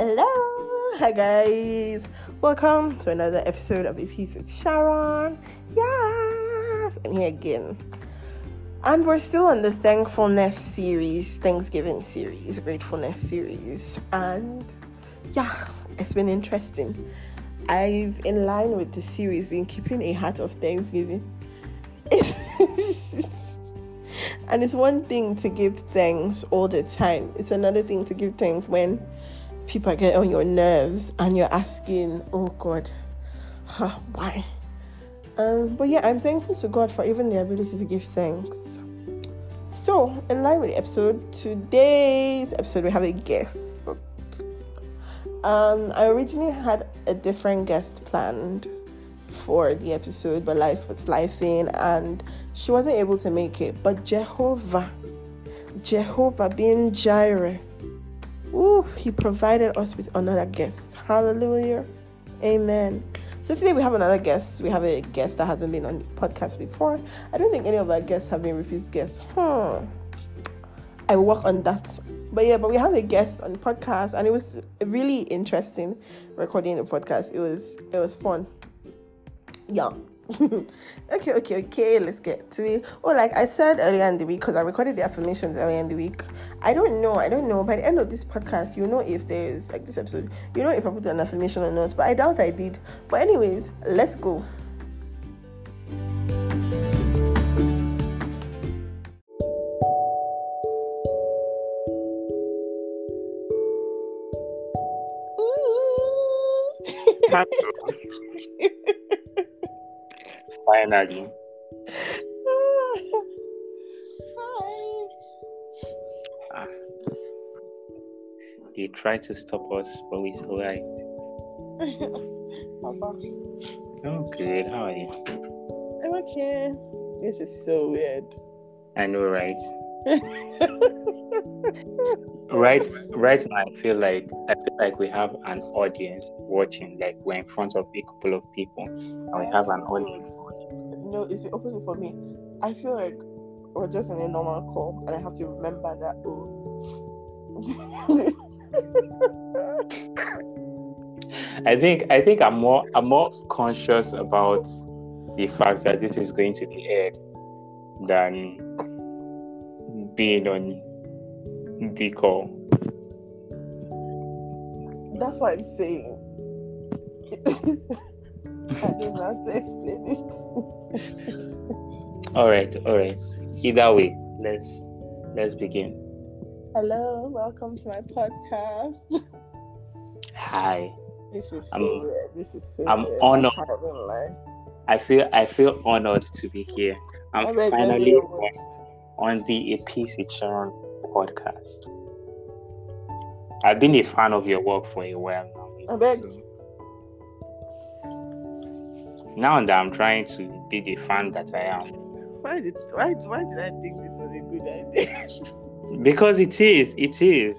Hello, hi guys. Welcome to another episode of A Piece with Sharon. Yes, I'm here again. And we're still on the thankfulness series, Thanksgiving series, gratefulness series. And yeah, it's been interesting. I've, in line with the series, been keeping a heart of Thanksgiving. and it's one thing to give thanks all the time, it's another thing to give thanks when people get on your nerves and you're asking, oh God, huh, why? Um, but yeah, I'm thankful to God for even the ability to give thanks. So, in line with the episode, today's episode, we have a guest. Um, I originally had a different guest planned for the episode, but life was life in, and she wasn't able to make it. But Jehovah, Jehovah being Jireh, Ooh, he provided us with another guest. Hallelujah. Amen. So today we have another guest. We have a guest that hasn't been on the podcast before. I don't think any of our guests have been repeat guests. Hmm. I will work on that. But yeah, but we have a guest on the podcast and it was really interesting recording the podcast. It was it was fun. Yeah. okay, okay, okay. Let's get to it. Oh, like I said earlier in the week, because I recorded the affirmations earlier in the week. I don't know. I don't know. By the end of this podcast, you know if there's like this episode, you know if I put an affirmation or not. But I doubt I did. But anyways, let's go. Finally. Ah. They tried to stop us, but we survived. Oh, good. How are you? I'm okay. This is so weird. I know, right? Right, right now, I feel like I feel like we have an audience watching. Like we're in front of a couple of people, and we have an audience watching. No, it's the opposite for me. I feel like we're just on a normal call, and I have to remember that. Oh. I think I think I'm more I'm more conscious about the fact that this is going to be aired than being on the call. That's what I'm saying. I don't know how to explain it. all right, all right. Either way, let's let's begin. Hello, welcome to my podcast. Hi. This is so I'm- weird. This is so I'm weird. honored. I can't even lie. I feel I feel honored to be here. I'm I finally on, the A Piece with Sharon podcast. I've been a fan of your work for a while now. I beg. Now that I'm trying to be the fan that I am. Why did why, why did I think this was a good idea? Because it is, it is.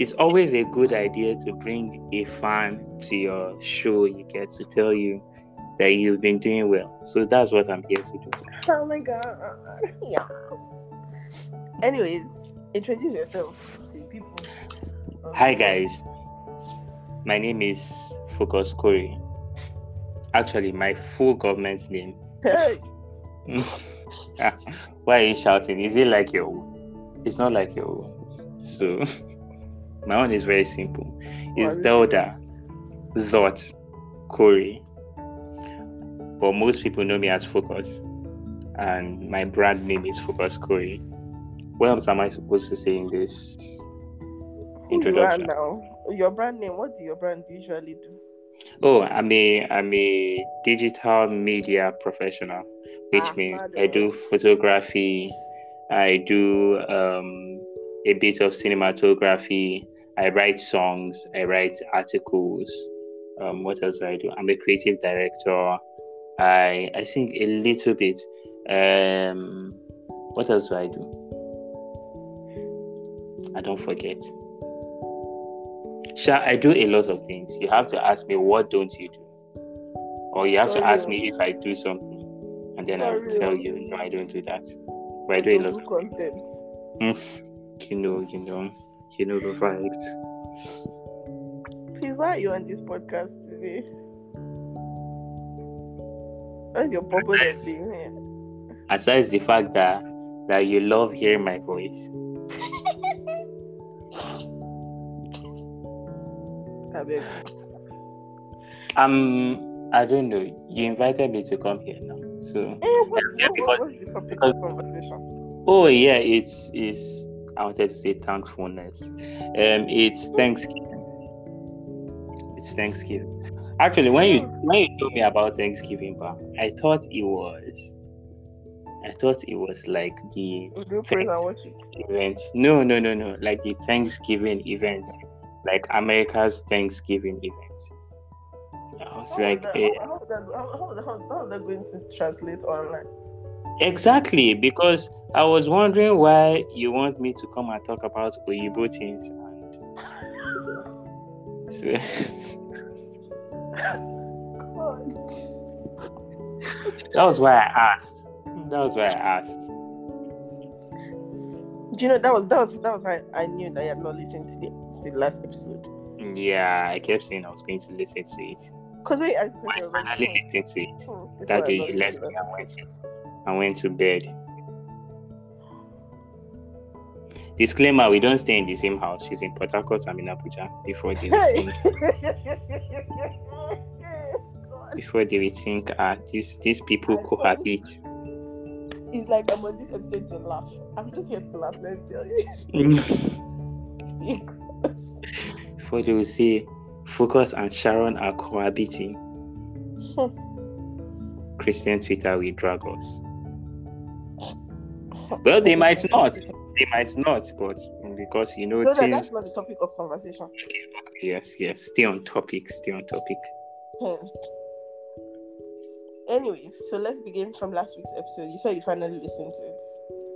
It's always a good idea to bring a fan to your show. You get to tell you that you've been doing well. So that's what I'm here to do. oh my god. Yes. Anyways, introduce yourself to people. Hi guys, my name is Focus Kore. Actually, my full government name. Why are you shouting? Is it like your own? It's not like your own. So my own is very simple. It's? Delta Dot Corey. But most people know me as Focus. And my brand name is Focus Kore. What else am I supposed to say in this who you are introduction? now? Your brand name. What do your brand usually do? Oh, I'm a I'm a digital media professional, which Ah, means. I do photography, I do um, a bit of cinematography, I write songs, I write articles. Um, what else do I do? I'm a creative director. I I sing a little bit. Um, what else do I do? I don't forget. Sha, I do a lot of things. You have to ask me what don't you do, or you have to ask me if I do something, and then I will tell you no, I don't do that. But I do a lot. Good content. Mm. You know, you know, you know the vibes. Please, why are you on this podcast today? What's your purpose of being here? Aside the fact that that you love hearing my voice. I Um, I don't know. You invited me to come here now, so eh, Yeah, what, because- what's the topic because- conversation? oh yeah, it's it's. I wanted to say thankfulness. Um, it's Thanksgiving. It's Thanksgiving. Actually, when you when you told me about Thanksgiving, but I thought it was, I thought it was like the We do praise and worship. event. No, no, no, no. Like the Thanksgiving event, like America's Thanksgiving event. I was How like, that, eh, how, that, how, how, how, how is that going to translate online? exactly because I was wondering why you want me to come and talk about Oyibo things and so God. that was why I asked. That was why I asked. Do you know that was that was that was why I knew that I had not listened to the, to the last episode. Yeah, I kept saying I was going to listen to it. Cause wait, I, I I finally listened to it, hmm, this that day I you left me listened went to, and went to bed. Disclaimer: We don't stay in the same house. She's in Port Harcourt. I'm in Abuja. Before they before they will think, ah, these these people cohabit. It's like I'm on this episode to laugh. I'm just here to laugh. Let me tell you. Before they will say, Focus and Sharon are cohabiting. Christian Twitter will drag us. Well, they might not. They might not, but because you know No, things. that's not the topic of conversation. Yes, yes. Stay on topic. Stay on topic. Hence. Anyways, so let's begin from last week's episode. You said you finally listened to it.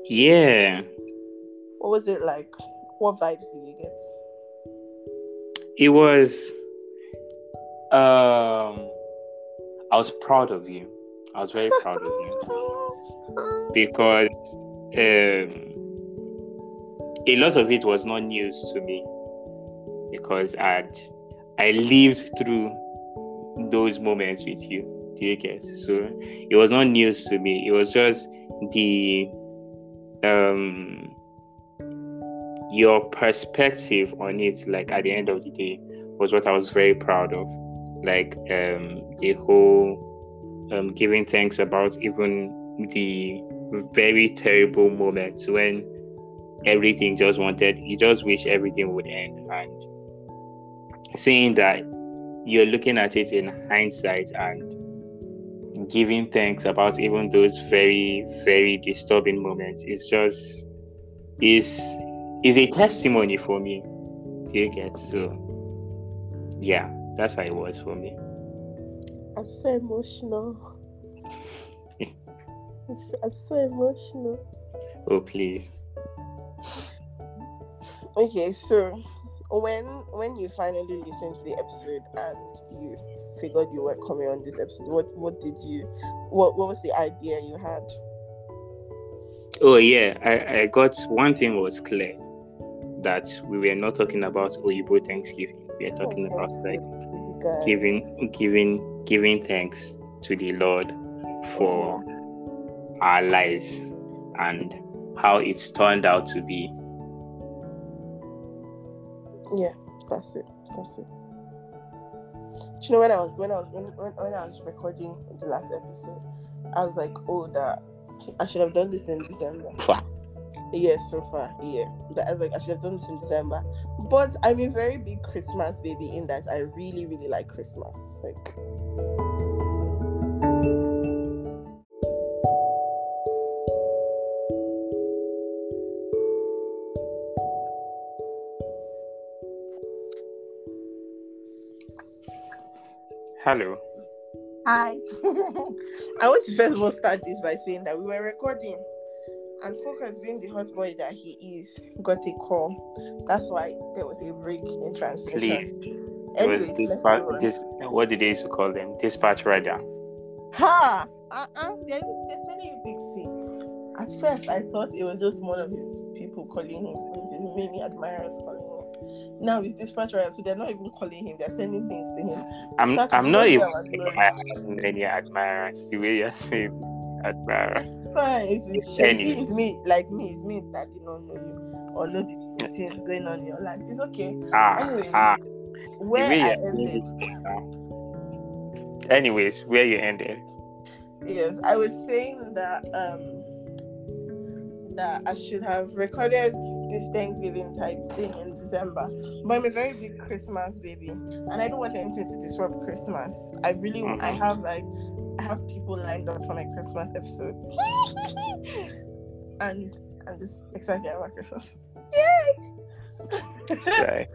Yeah, What was it like? What vibes did you get? it was. Um, I was proud of you. I was very proud of you because um, a lot of it was not news to me because I'd I lived through those moments with you. Do you get? So it was not news to me. It was just the um your perspective on it, like at the end of the day, was what I was very proud of. Like um the whole um giving thanks about even the very terrible moments when everything just wanted you just wish everything would end and saying that you're looking at it in hindsight and giving thanks about even those very very disturbing moments. Is just is is a testimony for me. Do you get? So yeah that's how it was for me. I'm so emotional. I'm so, I'm so emotional. oh please. Okay, so when when you finally listened to the episode and you figured you were coming on this episode, what what did you what what was the idea you had? oh yeah I, I got one thing was clear that we were not talking about Oyibo Thanksgiving we are talking Oh, about like guy. giving giving giving thanks to the lord for our lives and how it's turned out to be Yeah, that's it. That's it. Do you know when I was when I was when, when, when I was recording the last episode, I was like, oh, that I should have done this in December. Yes, so far, yeah. That I was like, I should have done this in December. But I'm a very big Christmas baby in that I really, really like Christmas. Like, hello hi. I want to first of all start this by saying that we were recording, and Focus, being the hot boy that he is, got a call. That's why there was a break in transmission. please was Anyways, let's dispatch, on. what did they used to call them dispatch rider Ha! Uh-uh. They're, they're sending you Dixie. At first, I thought it was just one of his people calling him, his many admirers calling him. Now he's dispatch rider, so they're not even calling him, they're sending things to him. I'm That's I'm not even our saying glory. I have many admirers. The way you're saying admirers. It's fine. It's, it's. Anyway. It's me, like me, it's me that did not know you or know the things going on in your life. It's okay. Ah, Anyways, ah. where I ended, Anyways, where you ended. yes, I was saying that um that I should have recorded this Thanksgiving type thing in December, but I'm a very big Christmas baby, and I don't want anything to disrupt Christmas. I really, I Mhm. have like, I have people lined up for my Christmas episode, and I'm just excited about Christmas. Yay! Right.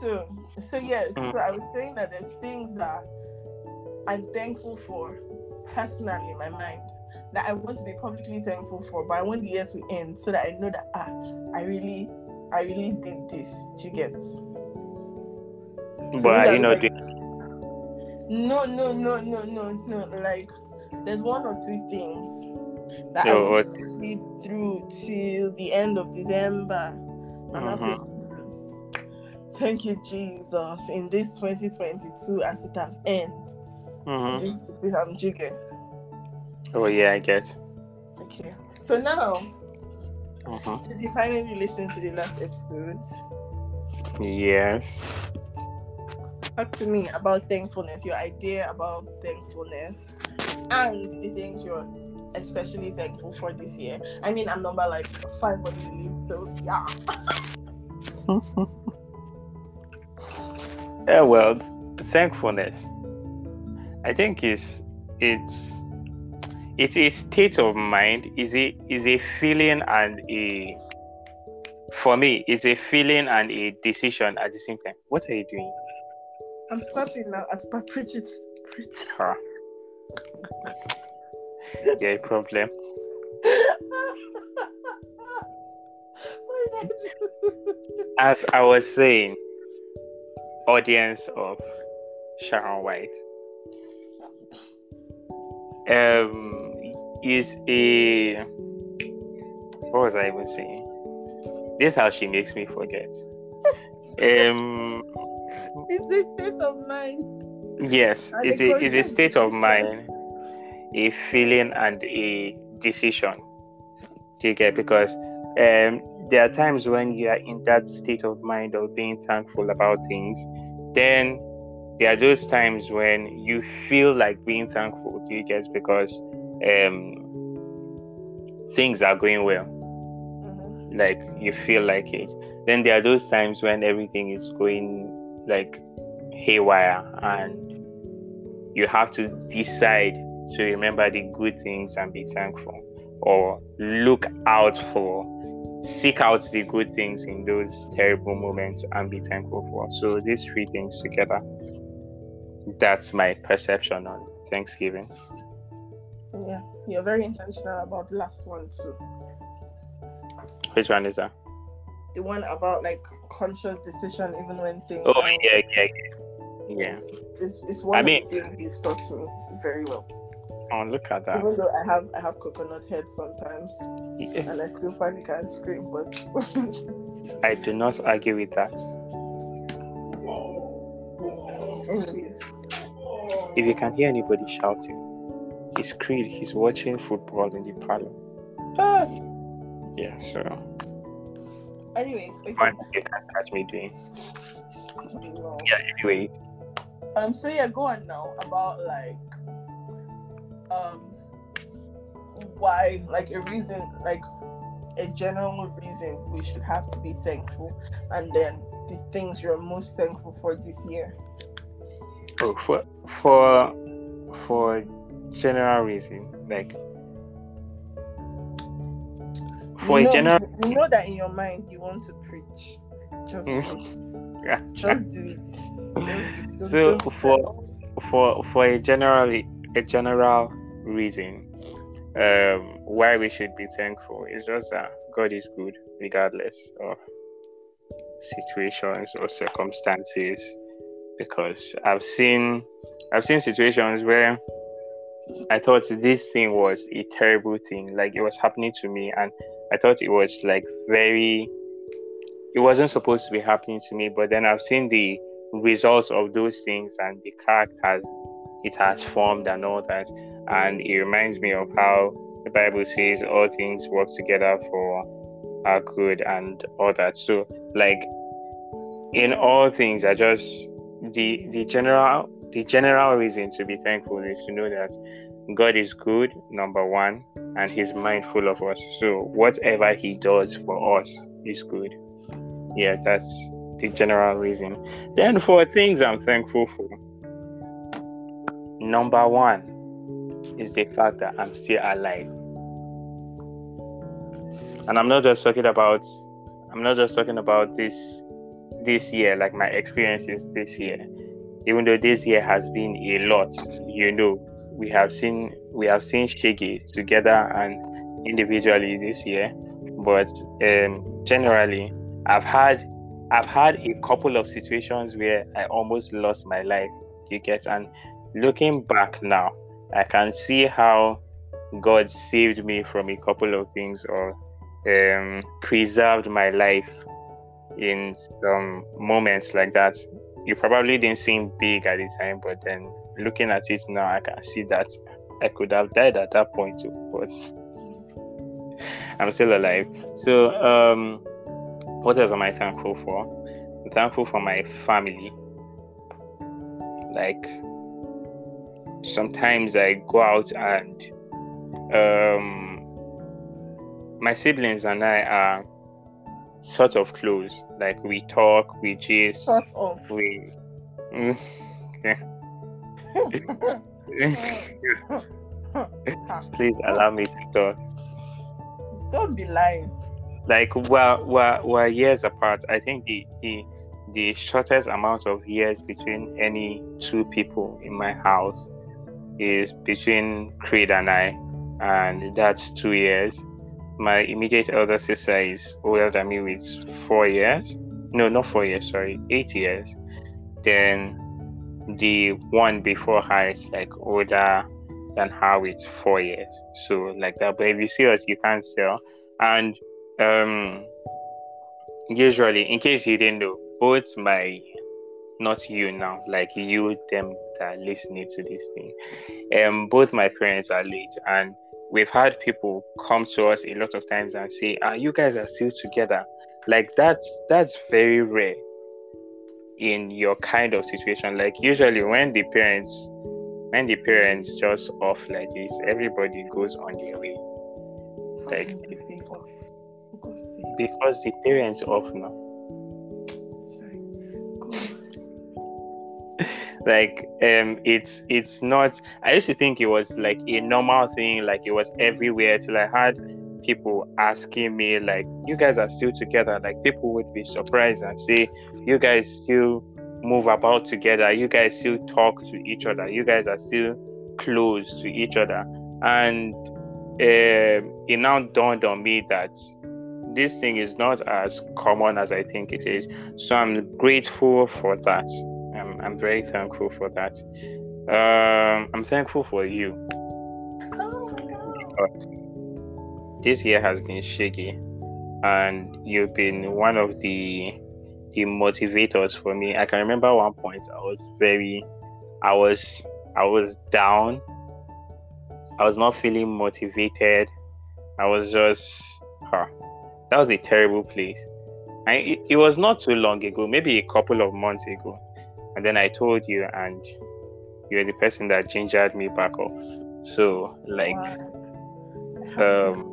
so so yeah Mm. so i was saying that there's things that i'm thankful for personally in my mind that i want to be publicly thankful for but i want the year to end so that i know that ah i really i really did this do you get So But you like- doing no no no no no no like there's one or two things that i Oh, want to see through till the end of december and that's Mhm. it. Thank you, Jesus. In this 2022, as it have end, Mhm. this, this I'm jigging. Oh yeah, I get. Okay. So now, Mhm. since you finally listen to the last episode, Yes. talk to me about thankfulness, your idea about thankfulness, and the things you're especially thankful for this year. I mean, I'm number like five on the list, so yeah. Yeah, well, thankfulness. I think is it's it's a state of mind. Is a is a feeling and a for me it's a feeling and a decision at the same time. What are you doing? I'm stopping now at it. Preach. Ah. Yeah, problem. What did I do? As I was saying, audience of Sharon White um is a what was I even saying? This is how she makes me forget. Um It's a state of mind. yes, And it's a a it's a state of mind, a feeling and a decision. Do you get because um there are times when you are in that state of mind of being thankful about things, then there are those times when you feel like being thankful. to you get because um things are going well, Mhm. like you feel like it. Then there are those times when everything is going like haywire and you have to decide to remember the good things and be thankful or look out for seek out the good things in those terrible moments and be thankful for so these three things together that's my perception on thanksgiving. Yeah, you're very intentional about the last one too. which one is that? The one about like conscious decision, even when things. oh are- yeah yeah. Yeah. Yeah It's, it's one I mean- the things you've taught me very well. oh look at that. Even though I have I have coconut head sometimes, Yeah, and I still can't scream, but i do not argue with that anyways, if you can hear anybody shouting it's creed he's watching football in the parlor ah, yeah so anyways, okay. fine you can catch me doing No. yeah anyway Um. So yeah, go on now about like, um, why like a reason like a general reason we should have to be thankful, and then the things you're most thankful for this year. For for for general reason, like for you a know, general, you know that in your mind you want to preach. Just Mm. yeah. Just do it. Just do. Don't- So don't for for for a general a general reason, um, why we should be thankful is just that God is good regardless of situations or circumstances. Because I've seen I've seen situations where I thought this thing was a terrible thing. Like it was happening to me, and I thought it was like very. It wasn't supposed to be happening to me, but then I've seen the results of those things and the character it has formed and all that, and it reminds me of how the Bible says all things work together for our good and all that. So, like in all things, I just the the general the general reason to be thankful is to know that God is good, number one, and He's mindful of us. So whatever He does for us is good. Yeah, that's the general reason. Then for things I'm thankful for, number one is the fact that I'm still alive. And I'm not just talking about I'm not just talking about this this year, like my experiences this year. Even though this year has been a lot, you know, we have seen we have seen Shaggy together and individually this year. But um, generally, I've had I've had a couple of situations where I almost lost my life. You get and looking back now, I can see how God saved me from a couple of things or um, preserved my life in some moments like that. You probably didn't seem big at the time, but then looking at it now, I can see that I could have died at that point but I'm still alive. So, um, what else am I thankful for? I'm thankful for my family. Like, sometimes I go out and um, my siblings and I are sort of close. Like we talk, we just Sort of. we. Mm, yeah. Please allow me to talk. Don't be lying. Like we're, we're, we're years apart. I think the, the the shortest amount of years between any two people in my house is between Creed and I, and that's two years. My immediate elder sister is older than me with four years. No, not four years, sorry, eight years. Then the one before her is like older than her with four years. So like that. But if you see us, you can't tell. And um usually, in case you didn't know, both my not you now, like you them that are listening to this thing. Um both my parents are late and we've had people come to us a lot of times and say, Ah, you guys are still together. Like that's that's very rare in your kind of situation. Like usually when the parents when the parents just off like this, everybody goes on their way. Like How can you say off? For God's sake. because the parents off now. Like um it's it's not I used to think it was like a normal thing, like it was everywhere till I had people asking me like you guys are still together. Like people would be surprised and say, You guys still move about together, you guys still talk to each other, you guys are still close to each other. And um it now dawned on me that this thing is not as common as I think it is. So I'm grateful for that. I'm, very thankful for that. Um, I'm thankful for you. Oh. This year has been shaky, and you've been one of the the motivators for me. I can remember one point I was very, I was I was down. I was not feeling motivated. I was just, huh, that was a terrible place. I, it, it was not too long ago, maybe a couple of months ago. And then I told you, and you're the person that gingered me back up. So, like, Wow. um.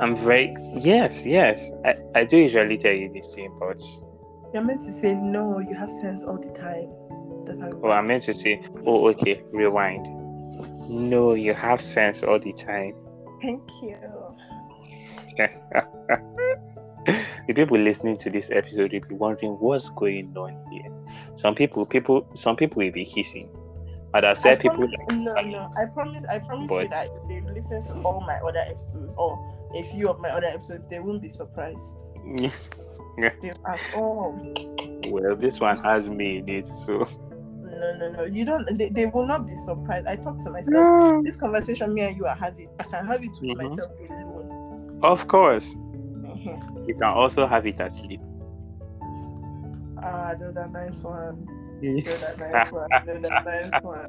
I'm very, yes, yes. I, I do usually tell you this thing, but, You're meant to say no. You have sense all the time. That's how. oh, I works. meant to say, oh, okay, rewind. No, you have sense all the time. Thank you. the people listening to this episode will be wondering what's going on here. Some people, people, some people will be kissing. But I I said people promise, like, no, no. I promise. I promise you that if they listen to all my other episodes or a few of my other episodes, they won't be surprised. They'll ask, "Oh, well, this one has me in it, so no, no, no. You don't. They, they will not be surprised. I talk to myself. No. This conversation me and you are having, I can have it with Mhm. myself alone. Of course. Mhm. You can also have it asleep. Ah, do that nice one. Do that nice one. Do that nice one.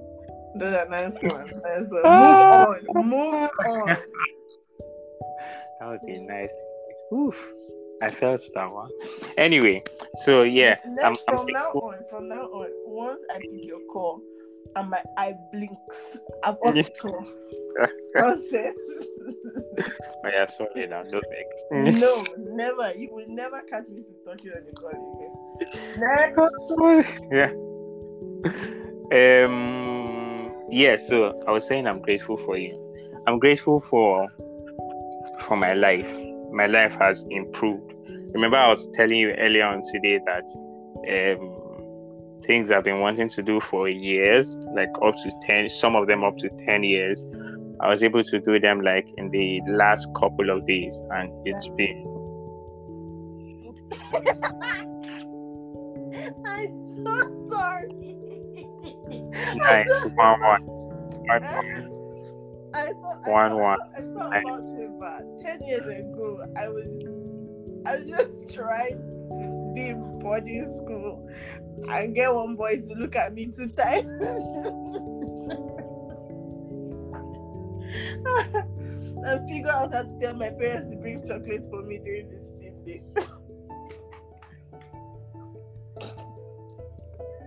Do that nice one. Nice one. Move on. Move on. That was a nice. Oof. I felt that one. Anyway, so yeah, I'm, I'm from now thankful- on, from now on, once I pick your call and my eye blinks, I'm off the call. Process. Oh, yeah, sorry now, no thanks. no, never. You will never catch me talking on the call again. Next. yeah. Um. Yeah. So I was saying I'm grateful for you. I'm grateful for for my life. My life has improved. Remember, I was telling you earlier on today that um things I've been wanting to do for years, like up to ten, some of them up to ten years. I was able to do them like in the last couple of days, and it's been I'm so sorry. nice. One one. One one. I thought, I One, thought, one. I thought Nice. about it, but ten years ago, I was, I was just trying to be in boarding school and get one boy to look at me two times. and figure out how to tell my parents to bring chocolate for me during visiting day.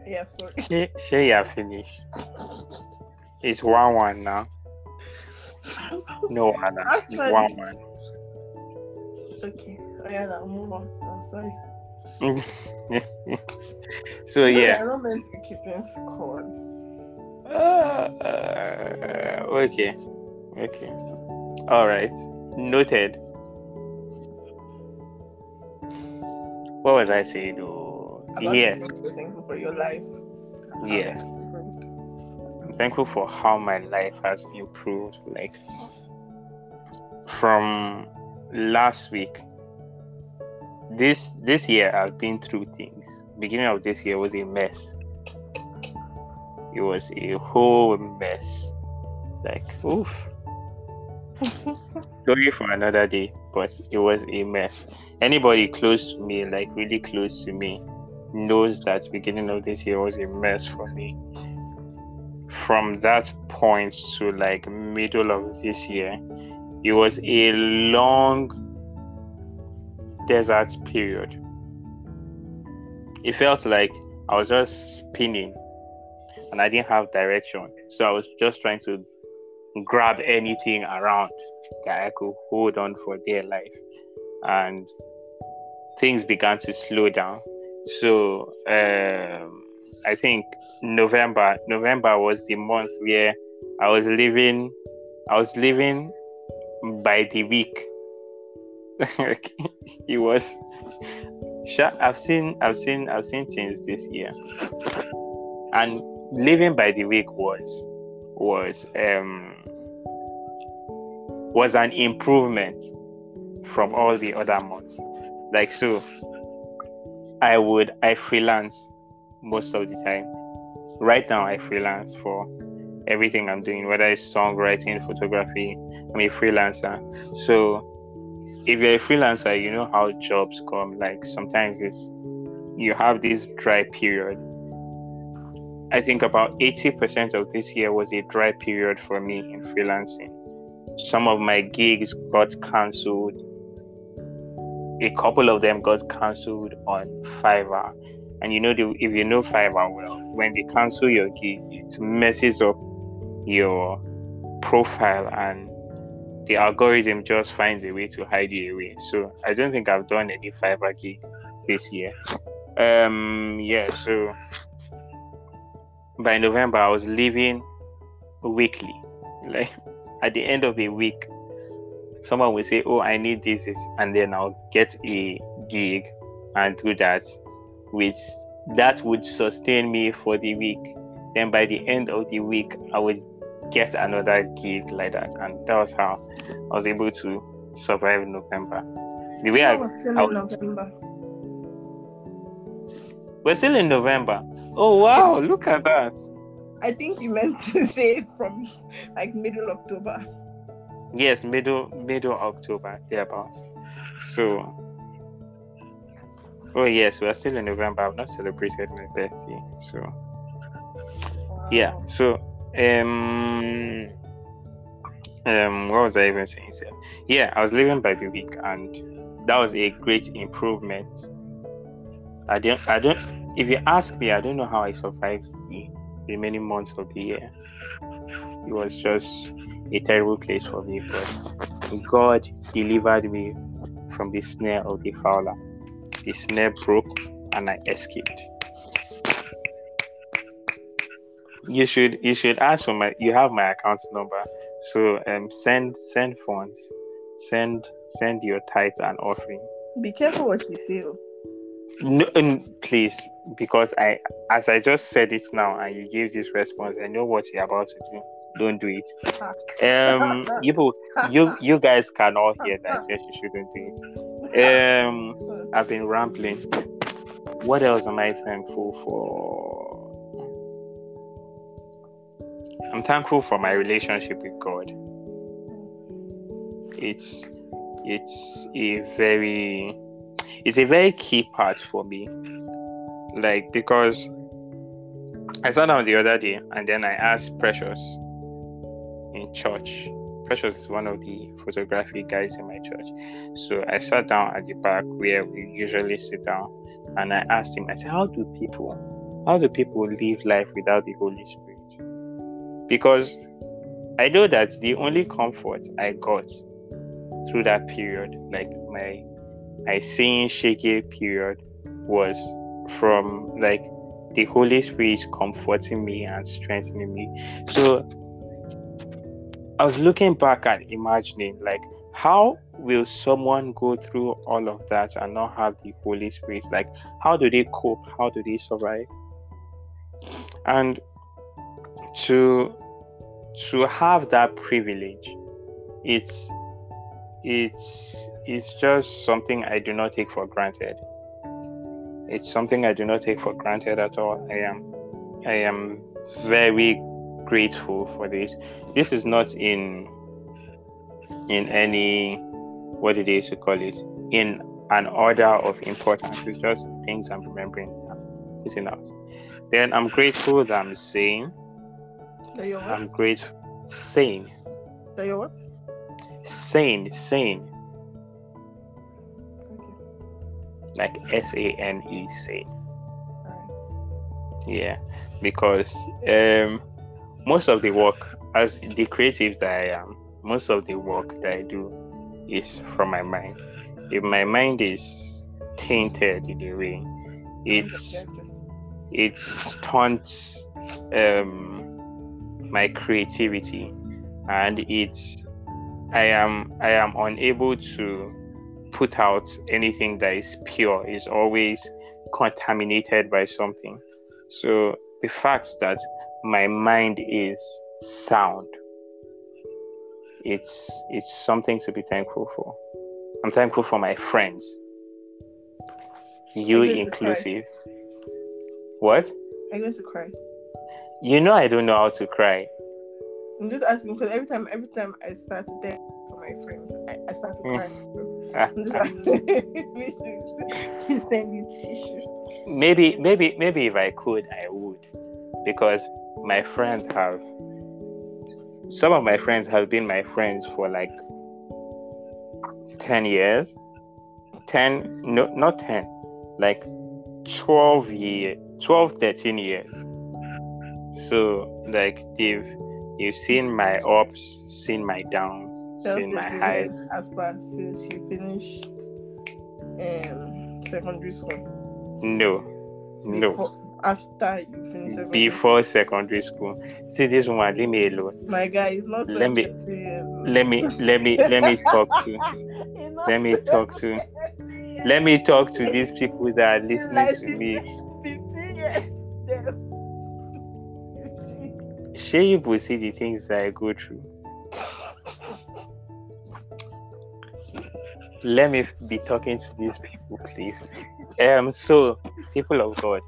yeah, sorry. She, she are finished. It's one one now. No other. It's one one. Okay. Oh, yeah, now move on. I'm sorry. so yeah. I don't meant to be keeping scores. Uh, uh, okay. Okay. All right. Noted. What was I saying? though? About Yeah. the things you're thankful for your life. Yeah. I'm thankful for how my life has improved. Like from last week. This this year I've been through things. Beginning of this year was a mess. It was a whole mess. Like oof. Sorry for another day, but it was a mess. Anybody close to me, like really close to me, knows that beginning of this year was a mess for me. From that point to like middle of this year, it was a long desert period. It felt like I was just spinning and I didn't have direction. So I was just trying to grab anything around that I could hold on for dear life. And things began to slow down. So um, I think November November was the month where I was living I was living by the week. it was I've seen I've seen I've seen things this year. And living by the week was was um was an improvement from all the other months. Like so I would I freelance most of the time. Right now I freelance for everything I'm doing, whether it's songwriting, photography. I'm a freelancer. So if you're a freelancer, you know how jobs come. Like sometimes it's you have this dry period. I think about 80% of this year was a dry period for me in freelancing. Some of my gigs got cancelled. A couple of them got cancelled on Fiverr. And you know, the, if you know Fiverr well, when they cancel your gig, it messes up your profile and the algorithm just finds a way to hide you away. So I don't think I've done any Fiverr gig this year. Um, yeah, so by November I was leaving weekly. Like at the end of a week, someone will say, "Oh, I need this," this," and then I'll get a gig and do that. which that would sustain me for the week. Then by the end of the week, I would get another gig like that, and that was how I was able to survive November. The way I, I was still I- in November. We're still in November. Oh wow, look at that. I think you meant to say from like middle October. Yes, middle middle October, thereabouts. So Oh yes, we're still in November. I've not celebrated my birthday. So yeah. So um um what was I even saying? Yeah, I was living by the week and that was a great improvement. I don't I don't if you ask me, I don't know how I survived the remaining months of the year. It was just a terrible place for me, but God delivered me from the snare of the fowler. The snare broke and I escaped. You should you should ask for my you have my account number. So um send send funds. Send send your tithes and offering. Be careful what you say. No, please, because I, as I just said it now, and you gave this response, I know what you're about to do. Don't do it. Um, you, you, you guys can all hear that. Yes, you shouldn't do it. Um, I've been rambling. What else am I thankful for? I'm thankful for my relationship with God. It's, it's a very it's a very key part for me. Like because I sat down the other day and then I asked Precious in church. Precious is one of the photography guys in my church. So I sat down at the back where we usually sit down and I asked him, I said, How do people how do people live life without the Holy Spirit? Because I know that the only comfort I got through that period, like my my seeing shaky period was from like the Holy Spirit comforting me and strengthening me. So I was looking back and imagining like how will someone go through all of that and not have the Holy Spirit? Like how do they cope? How do they survive? And to to have that privilege, it's it's it's just something I do not take for granted. It's something I do not take for granted at all. I am I am very grateful for this. This is not in in any what it is to call it in an order of importance. It's just things I'm remembering putting out. Then I'm grateful that I'm sane. That you're I'm grateful sane. That you're what? Sane, sane. Like S A N E C. Yeah, because um, most of the work, as the creative that I am, most of the work that I do is from my mind. If my mind is tainted in a way, it's it stunts um, my creativity, and it's I am I am unable to put out anything that is pure. Is always contaminated by something. So the fact that my mind is sound, it's it's something to be thankful for. I'm thankful for my friends, you I'm going to cry. inclusive. What? I'm going to cry. You know I don't know how to cry. I'm just asking because every time, every time I start to thank for my friends, I, I start to Mm. cry. So Ah, I'm just asking to send you tissue. maybe maybe maybe if I could I would. Because my friends have some of my friends have been my friends for like 10 years. 10 no not 10 like 12 year 12 13 years. So like they've you've seen my ups seen my downs Tell seen us my your as far since you finished um secondary school. no. No. Before, after you finish secondary before secondary school. See this one leave me alone. My guy is not Let me- 20 years let me let me let me talk to He's let me talk to let me talk to these people that are listening like to me. 15, 15 years. Damn. 15. share you will see the things that i go through let me be talking to these people please um so people of god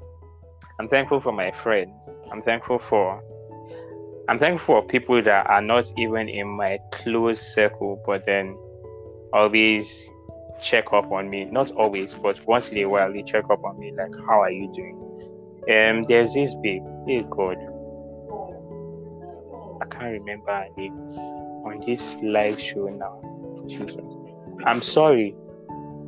I'm thankful for my friends. I'm thankful for I'm thankful for people that are not even in my close circle, but then always check up on me. Not always, but once in a while they check up on me, like, how are you doing? Um, there's this babe, hey God. I can't remember her name on this live show now. Jesus. I'm sorry.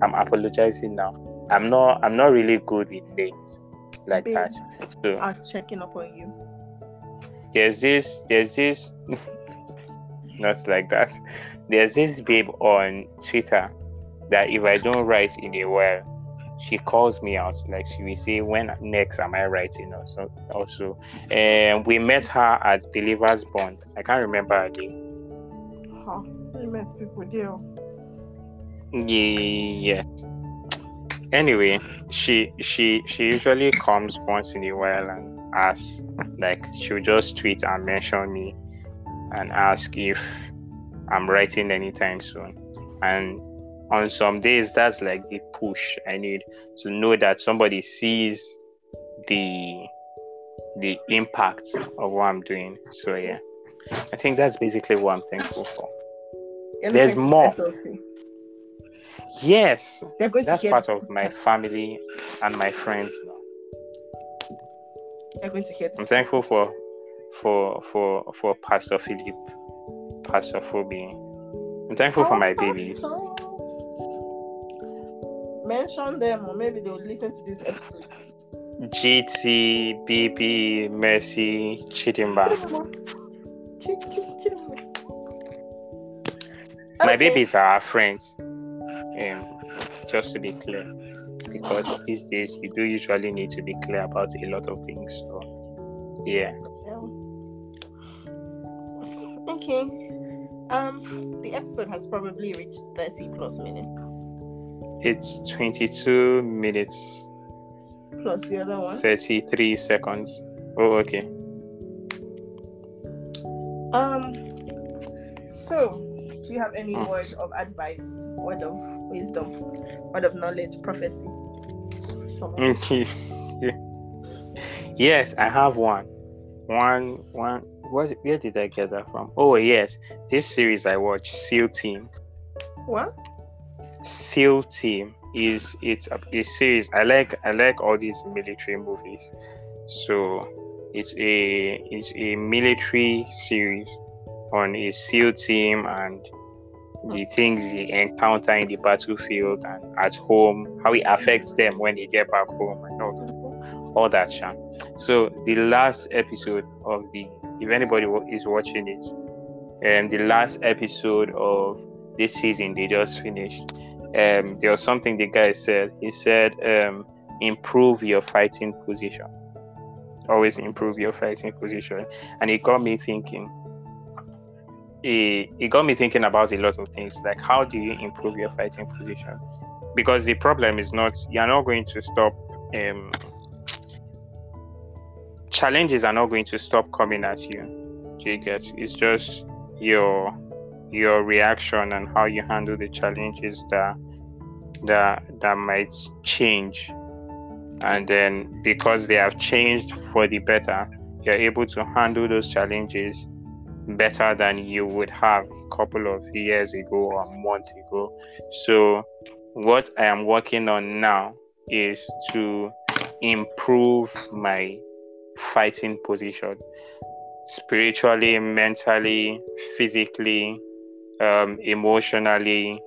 I'm apologizing now. I'm not I'm not really good with names like Babes that. So are checking up on you. there's this there's this not like that there's this babe on twitter that if i don't write in a while she calls me out like she will say when next am i writing also also and we met her at believers bond i can't remember her name Huh. You met people there. Yeah. Anyway she she she usually comes once in a while and asks like she'll just tweet and mention me and ask if i'm writing anytime soon. And on some days that's like the push i need to know that somebody sees the the impact of what i'm doing. So yeah. I think that's basically what i'm thankful for. There's more. SLC. Yes They're going that's to hear part this of my family and my friends now They're going to hear this. I'm thankful for for for for Pastor Philip, Pastor Phoebe. I'm thankful for Our my babies. Mention them, or maybe they'll listen to this episode. GT, BB, Mercy, Chidinma. My Okay. babies are our friends. Um, just to be clear, because these days you do usually need to be clear about a lot of things. So, yeah. Okay. Um, the episode has probably reached 30 plus minutes. It's 22 minutes, Plus the other one. 33 seconds. Oh, okay. Um, so do you have any word of advice, word of wisdom, word of knowledge, prophecy? Okay. yes, I have one. One, one. What? Where did I get that from? Oh yes, this series I watched, SEAL Team. What? SEAL Team is it's a, a series. I like I like all these military movies. So it's a it's a military series on a SEAL team and the things they encounter in the battlefield and at home, how it affects them when they get back home and all that, all that. So the last episode of the if anybody is watching it, um, the last episode of this season they just finished. Um, there was something the guy said. He said, um, "Improve your fighting position. Always improve your fighting position." And it got me thinking. It, it got me thinking about a lot of things. Like, how do you improve your fighting position? Because the problem is not you're not going to stop. Um, challenges are not going to stop coming at you. Do you get? It's just your your reaction and how you handle the challenges that that that might change and then because they have changed for the better you're able to handle those challenges better than you would have a couple of years ago or months ago so what i am working on now is to improve my fighting position spiritually mentally physically um, emotionally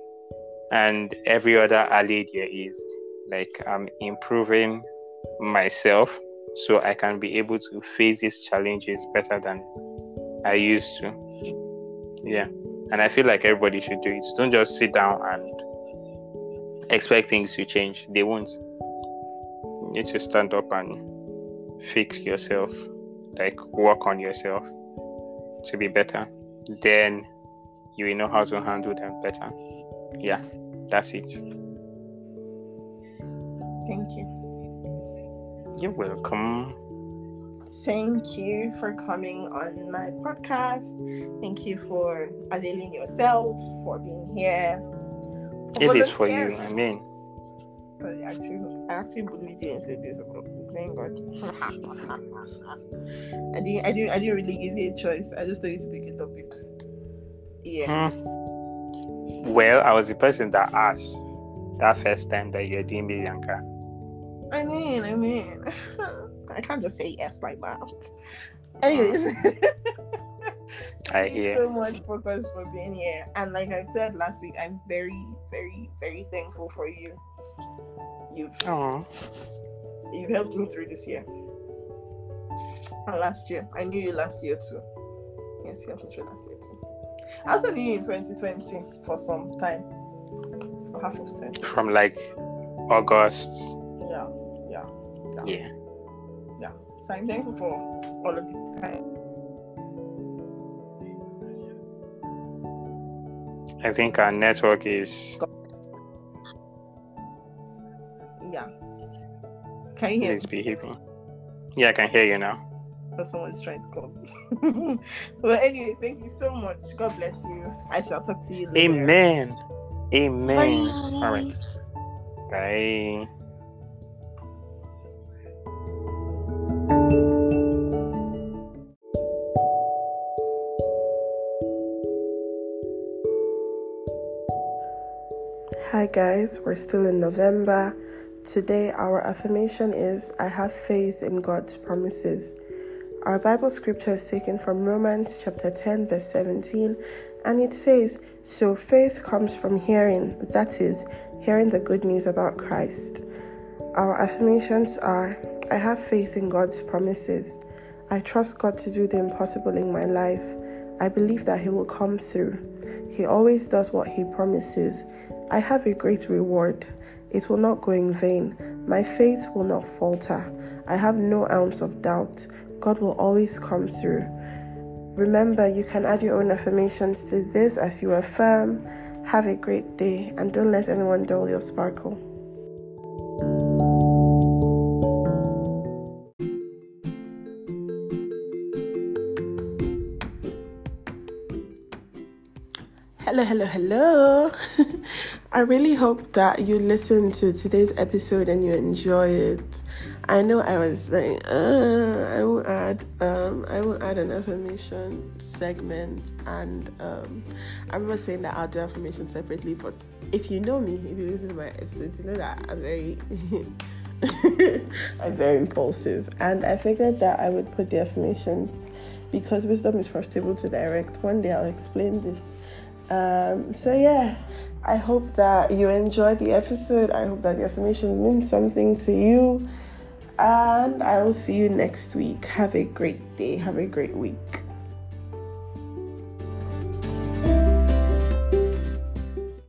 and every other alley there is. Like I'm improving myself so I can be able to face these challenges better than I used to. Yeah. And I feel like everybody should do it. Don't just sit down and expect things to change. They won't. You need to stand up and fix yourself, like work on yourself to be better. Then you will know how to handle them better. Yeah, that's it. Thank you. You're welcome. Thank you for coming on my podcast. Thank you for availing yourself, for being here. It is for you. I mean, But actually, I actually bullied you into this. thank God. I didn't, I didn't, I didn't really give you a choice. I just told you to pick a topic. Yeah. Hmm. Well, I was the person that asked that first time that you're doing Bianca. I mean, I mean, I can't just say yes like that. Anyways, um, I thank you hear. so much, Focus, for being here. And like I said last week, I'm very, very, very thankful for you. You've Oh, you've helped me through this year. And last year, I knew you last year too. Yes, you helped me through last year too. I also knew you in 2020 for some time, for half of 20. from like August. Yeah, yeah, Yeah. yeah. So I'm thankful for all of the time. I think our network is Yeah. Can you hear is behaving. Yeah, I can hear you now. me? Someone's trying to call me. well, anyway, thank you so much. God bless you. I shall talk to you later. Amen. Amen. Bye. All right. Bye. Guys, we're still in November. Today our affirmation is I have faith in God's promises. Our Bible scripture is taken from Romans chapter 10 verse 17 and it says, "So faith comes from hearing, that is, hearing the good news about Christ." Our affirmations are I have faith in God's promises. I trust God to do the impossible in my life. I believe that He will come through. He always does what He promises. I have a great reward. It will not go in vain. My faith will not falter. I have no ounce of doubt. God will always come through. Remember, you can add your own affirmations to this as you affirm. Have a great day and don't let anyone dull your sparkle. Hello, hello, hello. I really hope that you listen to today's episode and you enjoy it. I know I was like, uh, I will add, um, I will add an affirmation segment, and um, I remember saying that I'll do affirmation separately. But if you know me, if you listen to my episodes, you know that I'm very, I'm very impulsive, and I figured that I would put the affirmation because wisdom is first able to direct. One day I'll explain this. Um, so yeah, I hope that you enjoyed the episode. I hope that the affirmation means something to you. And I will see you next week. Have a great day. Have a great week.